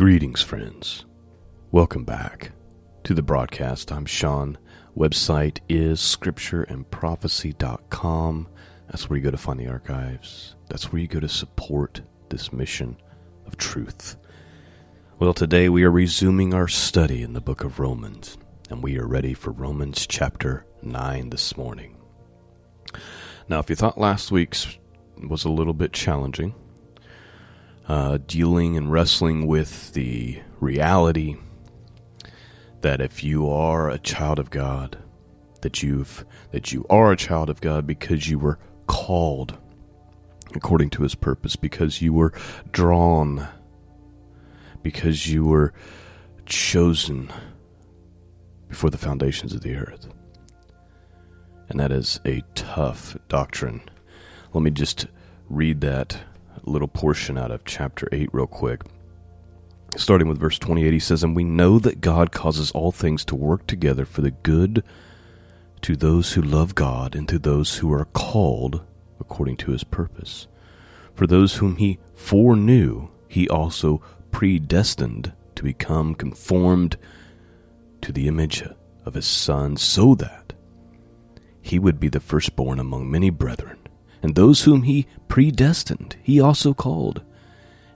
Greetings, friends. Welcome back to the broadcast. I'm Sean. Website is scriptureandprophecy.com. That's where you go to find the archives. That's where you go to support this mission of truth. Well, today we are resuming our study in the book of Romans, and we are ready for Romans chapter 9 this morning. Now, if you thought last week's was a little bit challenging, uh, dealing and wrestling with the reality that if you are a child of God, that you've that you are a child of God because you were called according to his purpose, because you were drawn, because you were chosen before the foundations of the earth. And that is a tough doctrine. Let me just read that little portion out of chapter 8 real quick. Starting with verse 28, he says, And we know that God causes all things to work together for the good to those who love God and to those who are called according to his purpose. For those whom he foreknew, he also predestined to become conformed to the image of his Son, so that he would be the firstborn among many brethren. And those whom he predestined, he also called.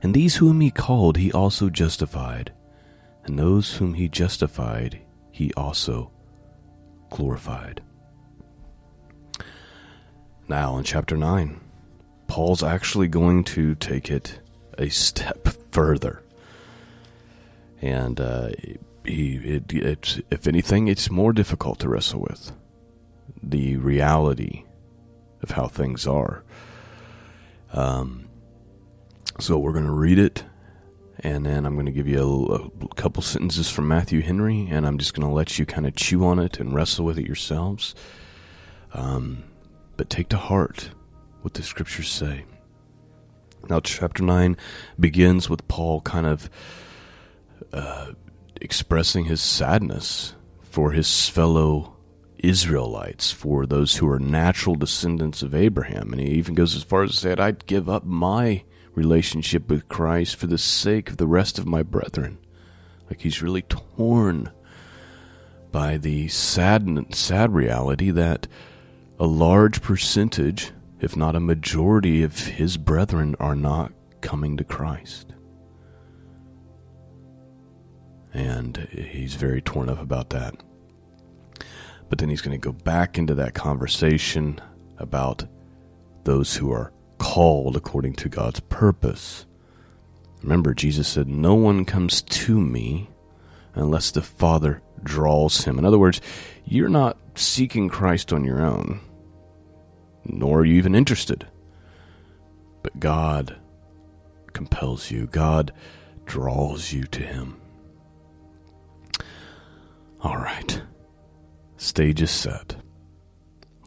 And these whom he called, he also justified. And those whom he justified, he also glorified. Now, in chapter 9, Paul's actually going to take it a step further. And uh, he, it, it, if anything, it's more difficult to wrestle with. The reality of how things are. Um, so we're going to read it, and then I'm going to give you a, a, couple sentences from Matthew Henry, and I'm just going to let you kind of chew on it and wrestle with it yourselves. Um, but take to heart what the scriptures say. Now, chapter 9 begins with Paul kind of uh, expressing his sadness for his fellow Israelites, for those who are natural descendants of Abraham. And he even goes as far as to say, I'd give up my relationship with Christ for the sake of the rest of my brethren. Like he's really torn by the sad, sad reality that a large percentage, if not a majority, of his brethren are not coming to Christ. And he's very torn up about that. But then he's going to go back into that conversation about those who are called according to God's purpose. Remember, Jesus said, No one comes to me unless the Father draws him. In other words, you're not seeking Christ on your own, nor are you even interested. But God compels you, God draws you to Him. All right. Stage is set.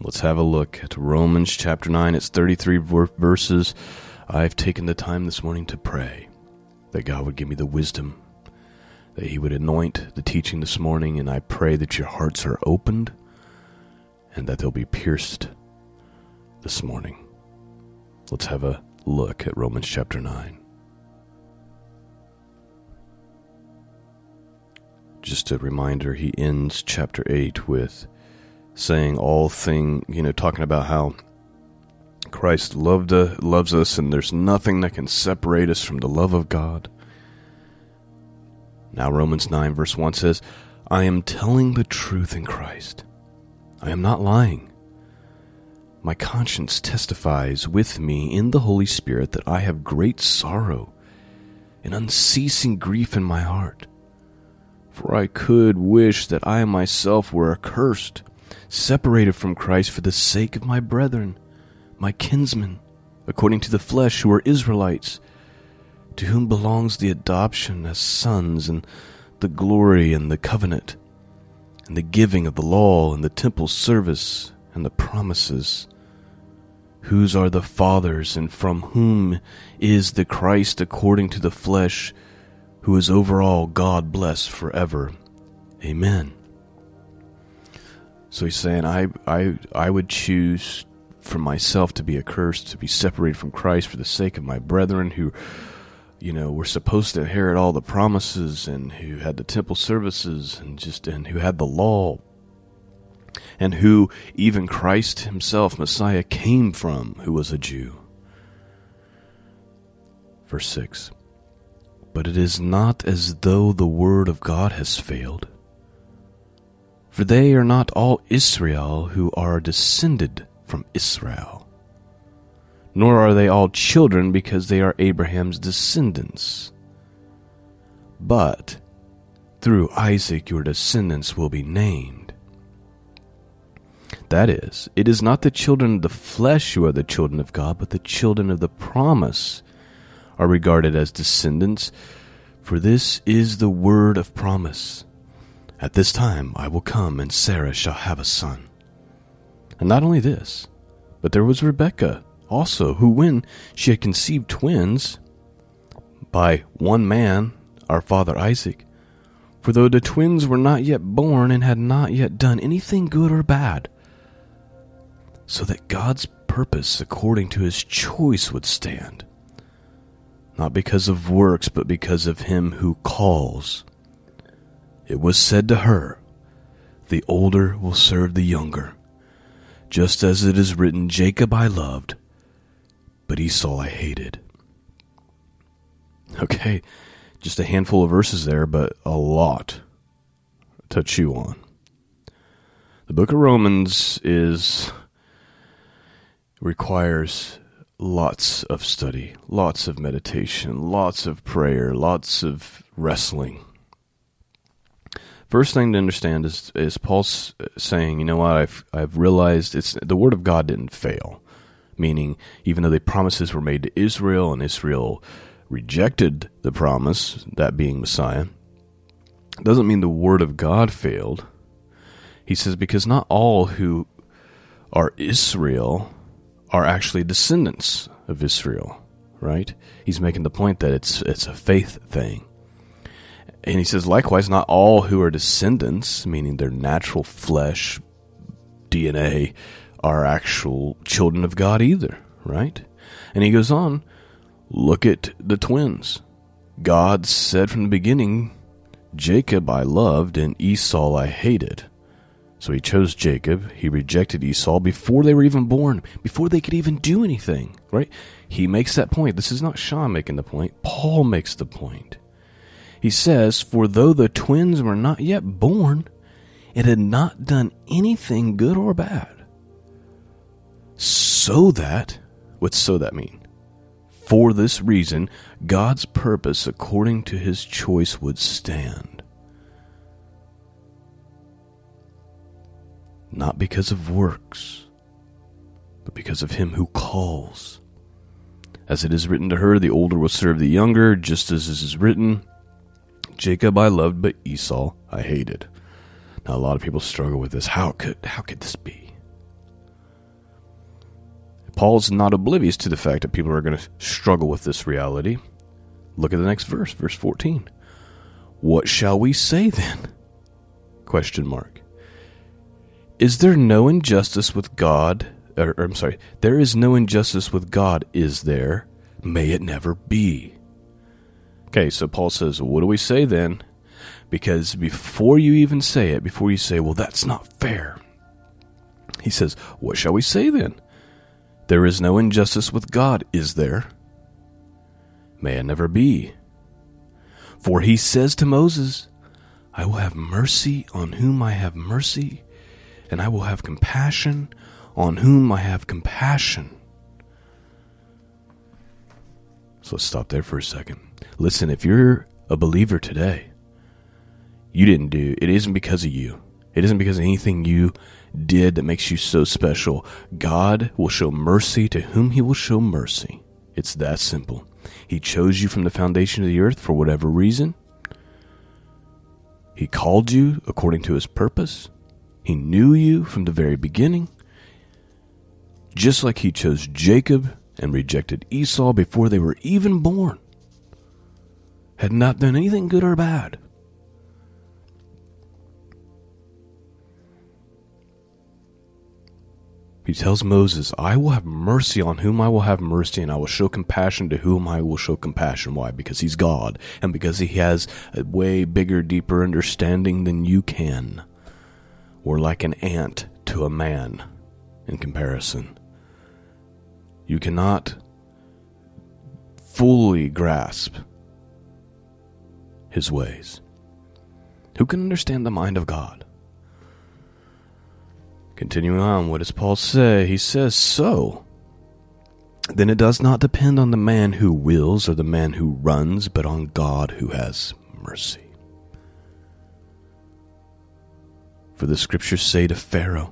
Let's have a look at Romans chapter 9. It's 33 verses. I've taken the time this morning to pray that God would give me the wisdom, that He would anoint the teaching this morning, and I pray that your hearts are opened and that they'll be pierced this morning. Let's have a look at Romans chapter 9. Just a reminder, he ends chapter 8 with saying all thing, you know, talking about how Christ loved uh, loves us and there's nothing that can separate us from the love of God. Now Romans 9 verse 1 says, I am telling the truth in Christ. I am not lying. My conscience testifies with me in the Holy Spirit that I have great sorrow and unceasing grief in my heart. For I could wish that I myself were accursed, separated from Christ for the sake of my brethren, my kinsmen, according to the flesh, who are Israelites, to whom belongs the adoption as sons, and the glory and the covenant, and the giving of the law, and the temple service, and the promises. Whose are the fathers, and from whom is the Christ according to the flesh, who is over all God bless forever. Amen. So he's saying, I, I, I would choose for myself to be accursed, to be separated from Christ for the sake of my brethren who you know, were supposed to inherit all the promises and who had the temple services and just and who had the law and who even Christ himself, Messiah, came from, who was a Jew. Verse 6 But it is not as though the word of God has failed. For they are not all Israel who are descended from Israel, nor are they all children because they are Abraham's descendants. But through Isaac your descendants will be named. That is, it is not the children of the flesh who are the children of God, but the children of the promise are regarded as descendants, for this is the word of promise. At this time I will come, and Sarah shall have a son. And not only this, but there was Rebekah also, who, when she had conceived twins by one man, our father Isaac, for though the twins were not yet born and had not yet done anything good or bad, so that God's purpose according to his choice would stand, not because of works, but because of him who calls. It was said to her, The older will serve the younger, just as it is written, Jacob I loved, but Esau I hated. Okay, just a handful of verses there, but a lot to chew on. The book of Romans is requires lots of study, lots of meditation, lots of prayer, lots of wrestling. First thing to understand is is Paul's saying, you know what, I've I've realized it's the word of God didn't fail. Meaning, even though the promises were made to Israel and Israel rejected the promise, that being Messiah, doesn't mean the word of God failed. He says, because not all who are Israel are actually descendants of Israel, right? He's making the point that it's it's a faith thing. And he says, likewise, not all who are descendants, meaning their natural flesh, DNA, are actual children of God either, right? And he goes on, look at the twins. God said from the beginning, Jacob I loved and Esau I hated. So he chose Jacob. He rejected Esau before they were even born, before they could even do anything, right? He makes that point. This is not Sean making the point. Paul makes the point. He says, For though the twins were not yet born, it had not done anything good or bad. So that, what's so that mean? For this reason, God's purpose according to his choice would stand. Not because of works, but because of him who calls. As it is written to her, the older will serve the younger, just as this is written, Jacob I loved, but Esau I hated. Now a lot of people struggle with this. How could how could this be? Paul's not oblivious to the fact that people are going to struggle with this reality. Look at the next verse, verse 14. What shall we say then? Question mark. Is there no injustice with God? Or, or, I'm sorry, there is no injustice with God, is there? May it never be. Okay, so Paul says, What do we say then? Because before you even say it, before you say, Well, that's not fair, he says, What shall we say then? There is no injustice with God, is there? May it never be. For he says to Moses, I will have mercy on whom I have mercy, and I will have compassion on whom I have compassion. So let's stop there for a second. Listen, if you're a believer today, you didn't do it isn't because of you. It isn't because of anything you did that makes you so special. God will show mercy to whom he will show mercy. It's that simple. He chose you from the foundation of the earth for whatever reason. He called you according to his purpose. He knew you from the very beginning. Just like he chose Jacob and rejected Esau before they were even born had not done anything good or bad. He tells Moses, I will have mercy on whom I will have mercy, and I will show compassion to whom I will show compassion. Why? Because he's God, and because he has a way bigger, deeper understanding than you can. We're like an ant to a man in comparison. You cannot fully grasp his ways. Who can understand the mind of God? Continuing on, what does Paul say? He says, So, then it does not depend on the man who wills or the man who runs, but on God who has mercy. For the scriptures say to Pharaoh,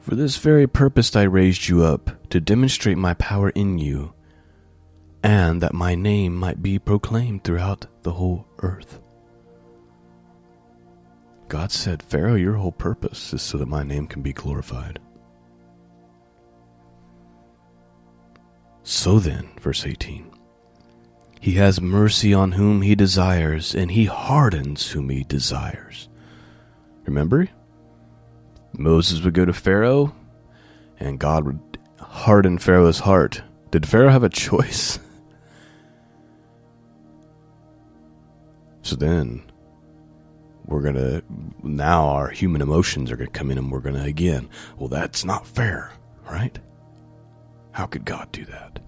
For this very purpose I raised you up, to demonstrate my power in you, and that my name might be proclaimed throughout the whole earth. God said, Pharaoh, your whole purpose is so that my name can be glorified. So then, verse 18, he has mercy on whom he desires, and he hardens whom he desires. Remember? Moses would go to Pharaoh, and God would harden Pharaoh's heart. Did Pharaoh have a choice? so then, we're to now our human emotions are to come in and we're to again well that's not fair right how could god do that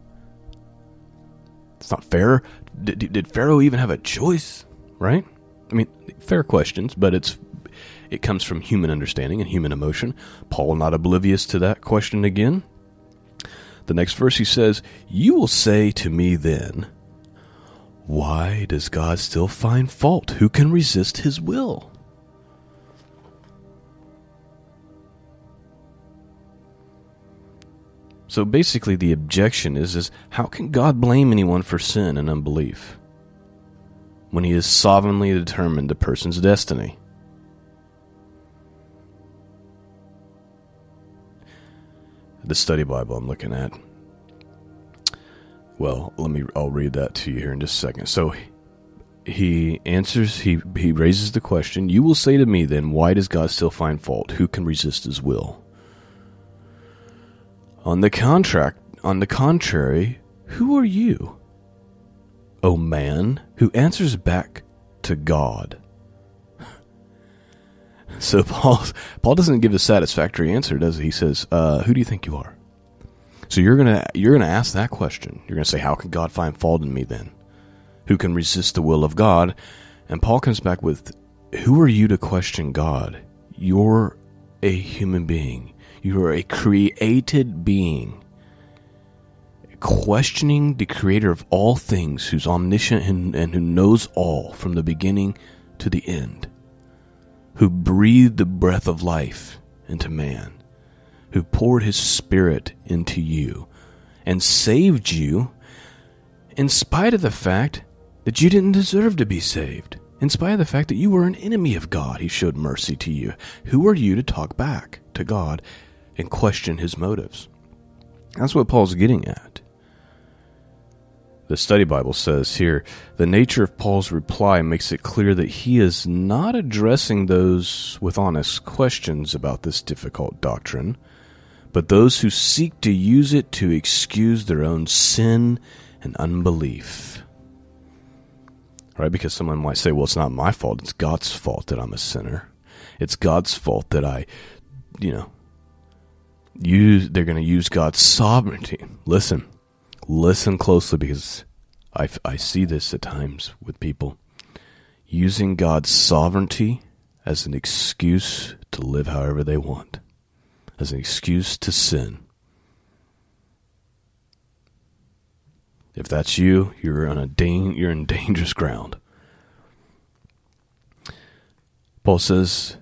it's not fair did, did pharaoh even have a choice right i mean fair questions but it's it comes from human understanding and human emotion paul not oblivious to that question again the next verse he says you will say to me then why does God still find fault? Who can resist his will? So basically the objection is is how can God blame anyone for sin and unbelief when he has sovereignly determined a person's destiny? The study Bible I'm looking at well, let me. I'll read that to you here in just a second. So he answers. He he raises the question. You will say to me, then, why does God still find fault? Who can resist His will? On the contract, on the contrary, who are you, O man, who answers back to God? So Paul Paul doesn't give a satisfactory answer, does he? He says, uh, "Who do you think you are?" So you're gonna you're gonna ask that question. You're gonna say, "How can God find fault in me then? Who can resist the will of God?" And Paul comes back with, "Who are you to question God? You're a human being. You are a created being." Questioning the creator of all things, who's omniscient and, and who knows all from the beginning to the end, who breathed the breath of life into man who poured his spirit into you and saved you in spite of the fact that you didn't deserve to be saved. In spite of the fact that you were an enemy of God, he showed mercy to you. Who are you to talk back to God and question his motives? That's what Paul's getting at. The study Bible says here the nature of Paul's reply makes it clear that he is not addressing those with honest questions about this difficult doctrine but those who seek to use it to excuse their own sin and unbelief. Right? Because someone might say, well, it's not my fault. It's God's fault that I'm a sinner. It's God's fault that I, you know, use, they're going to use God's sovereignty. Listen, listen closely because I, I see this at times with people using God's sovereignty as an excuse to live however they want as an excuse to sin. If that's you, you're on a da- you're in dangerous ground. Paul says,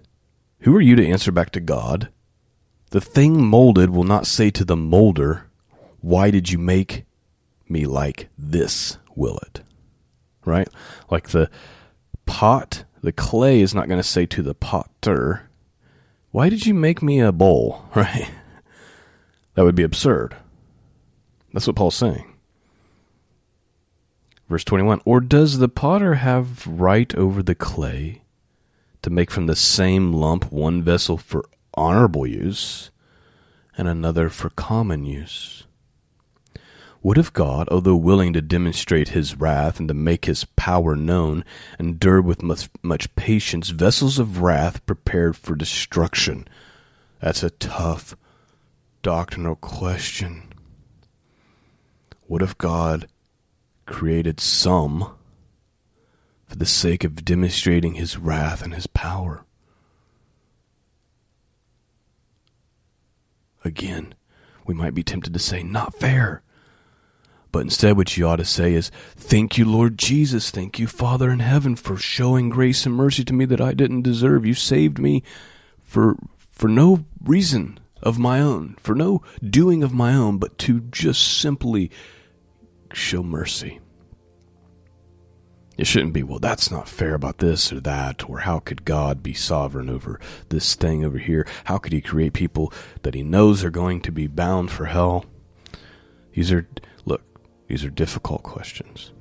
"Who are you to answer back to God? The thing molded will not say to the molder, "Why did you make me like this?" Will it? Right? Like the pot, the clay is not going to say to the potter, why did you make me a bowl? Right? That would be absurd. That's what Paul's saying. Verse 21 Or does the potter have right over the clay to make from the same lump one vessel for honorable use and another for common use. What if God, although willing to demonstrate his wrath and to make his power known, endured with much, much patience vessels of wrath prepared for destruction? That's a tough doctrinal question. What if God created some for the sake of demonstrating his wrath and his power? Again, we might be tempted to say, not fair. But instead, what you ought to say is, Thank you, Lord Jesus. Thank you, Father in heaven, for showing grace and mercy to me that I didn't deserve. You saved me for, for no reason of my own, for no doing of my own, but to just simply show mercy. It shouldn't be, well, that's not fair about this or that, or how could God be sovereign over this thing over here? How could He create people that He knows are going to be bound for hell? These are, these are difficult questions.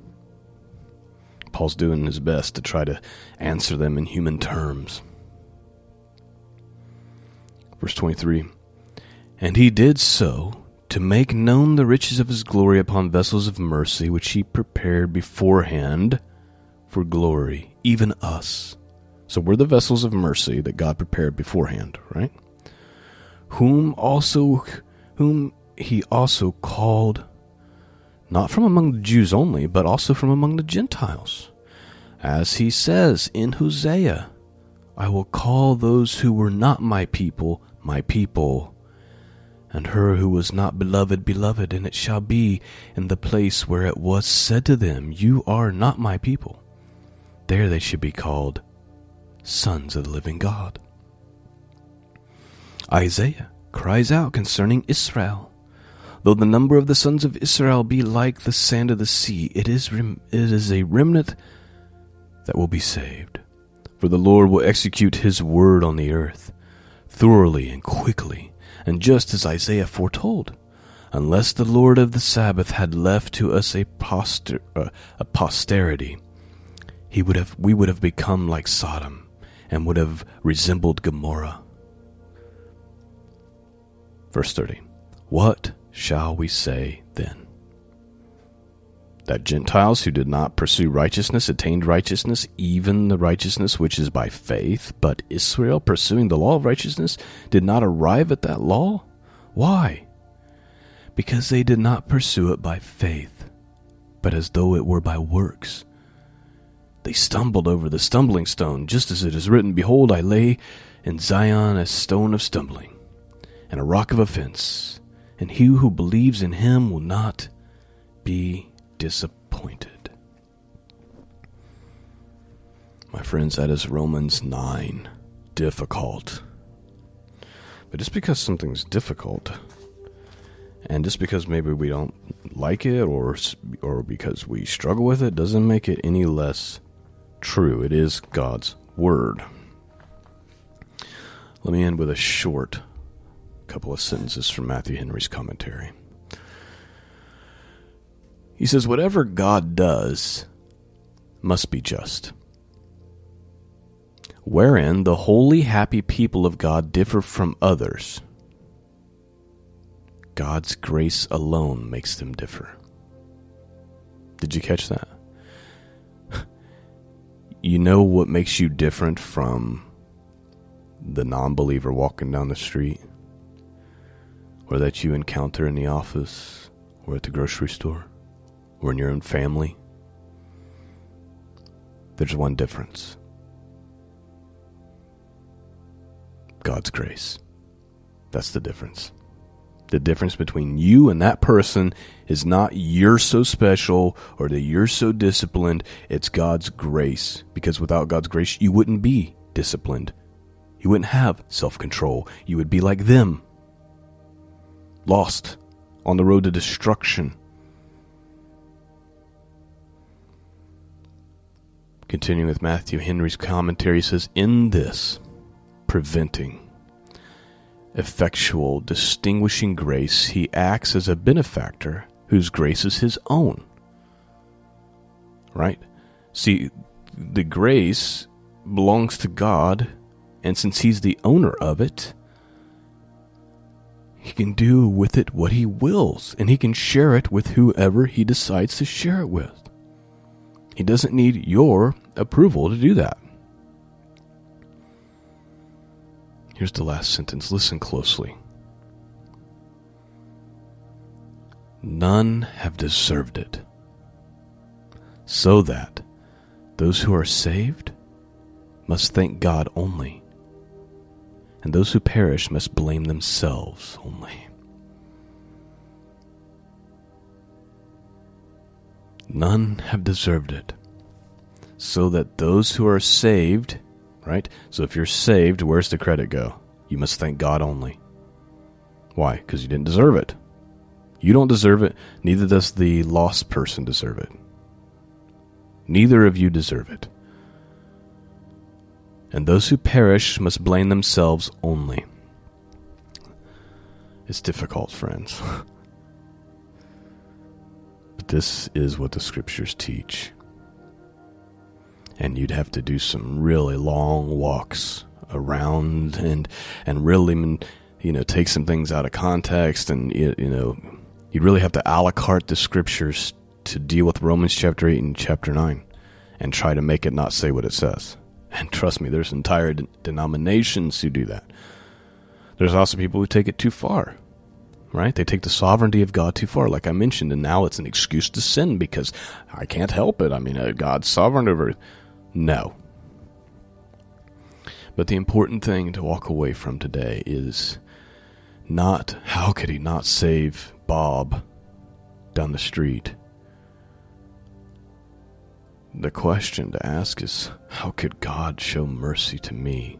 Paul's doing his best to try to answer them in human terms. Verse 23 And he did so to make known the riches of his glory upon vessels of mercy, which he prepared beforehand for glory, even us. So we're the vessels of mercy that God prepared beforehand, right? Whom also whom he also called not from among the Jews only, but also from among the Gentiles. As he says in Hosea, I will call those who were not my people, my people, and her who was not beloved, beloved, and it shall be in the place where it was said to them, You are not my people. There they should be called sons of the living God. Isaiah cries out concerning Israel. Though the number of the sons of Israel be like the sand of the sea, it is, rem- it is a remnant that will be saved. For the Lord will execute his word on the earth, thoroughly and quickly, and just as Isaiah foretold. Unless the Lord of the Sabbath had left to us a, poster- uh, a posterity, he would have, we would have become like Sodom and would have resembled Gomorrah. Verse 30 What shall we say then? That Gentiles who did not pursue righteousness attained righteousness, even the righteousness which is by faith, but Israel, pursuing the law of righteousness, did not arrive at that law? Why? Because they did not pursue it by faith, but as though it were by works. They stumbled over the stumbling stone, just as it is written, Behold, I lay in Zion a stone of stumbling, and a rock of offense, and he who believes in him will not be disappointed. My friends, that is Romans 9. Difficult. But just because something's difficult, and just because maybe we don't like it or or because we struggle with it doesn't make it any less true. It is God's word. Let me end with a short couple of sentences from Matthew Henry's commentary. He says, Whatever God does must be just. Wherein the holy, happy people of God differ from others, God's grace alone makes them differ. Did you catch that? you know what makes you different from the non believer walking down the street? Or that you encounter in the office or at the grocery store? or in your own family, there's one difference God's grace. That's the difference. The difference between you and that person is not you're so special or that you're so disciplined. It's God's grace. Because without God's grace, you wouldn't be disciplined. You wouldn't have self control. You would be like them, lost on the road to destruction. Continuing with Matthew Henry's commentary, says, In this, preventing, effectual, distinguishing grace, he acts as a benefactor whose grace is his own. Right? See, the grace belongs to God, and since he's the owner of it, he can do with it what he wills, and he can share it with whoever he decides to share it with. He doesn't need your approval to do that. Here's the last sentence. Listen closely. None have deserved it, so that those who are saved must thank God only and those who perish must blame themselves only. None have deserved it, so that those who are saved, right? So if you're saved, where's the credit go? You must thank God only. Why? Because you didn't deserve it. You don't deserve it, neither does the lost person deserve it. Neither of you deserve it and those who perish must blame themselves only. It's difficult, friends. but this is what the scriptures teach. And you'd have to do some really long walks around and and really you know take some things out of context and you know you'd really have to a la carte the scriptures to deal with Romans chapter 8 and chapter 9 and try to make it not say what it says. And trust me, there's entire de- denominations who do that. There's also people who take it too far, right? They take the sovereignty of God too far, like I mentioned, and now it's an excuse to sin because I can't help it. I mean, uh, God's sovereign over. No. But the important thing to walk away from today is not how could he not save Bob down the street? The question to ask is how could God show mercy to me?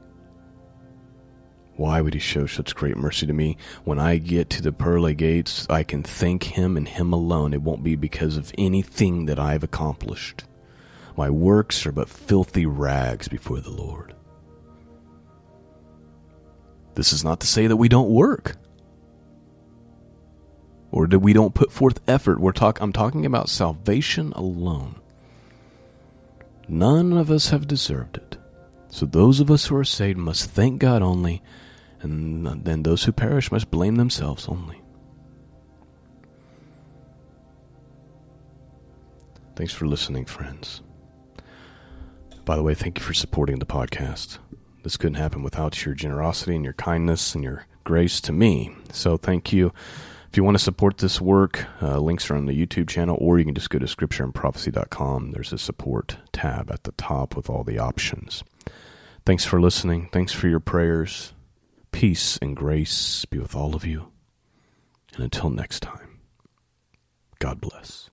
Why would He show such great mercy to me? When I get to the pearly gates, I can thank Him and Him alone. It won't be because of anything that I've accomplished. My works are but filthy rags before the Lord. This is not to say that we don't work or that we don't put forth effort. We're talk, I'm talking about salvation alone. None of us have deserved it. So those of us who are saved must thank God only, and then those who perish must blame themselves only. Thanks for listening, friends. By the way, thank you for supporting the podcast. This couldn't happen without your generosity and your kindness and your grace to me. So thank you. If you want to support this work, uh, links are on the YouTube channel, or you can just go to scriptureandprophecy.com. There's a support tab at the top with all the options. Thanks for listening. Thanks for your prayers. Peace and grace be with all of you. And until next time, God bless.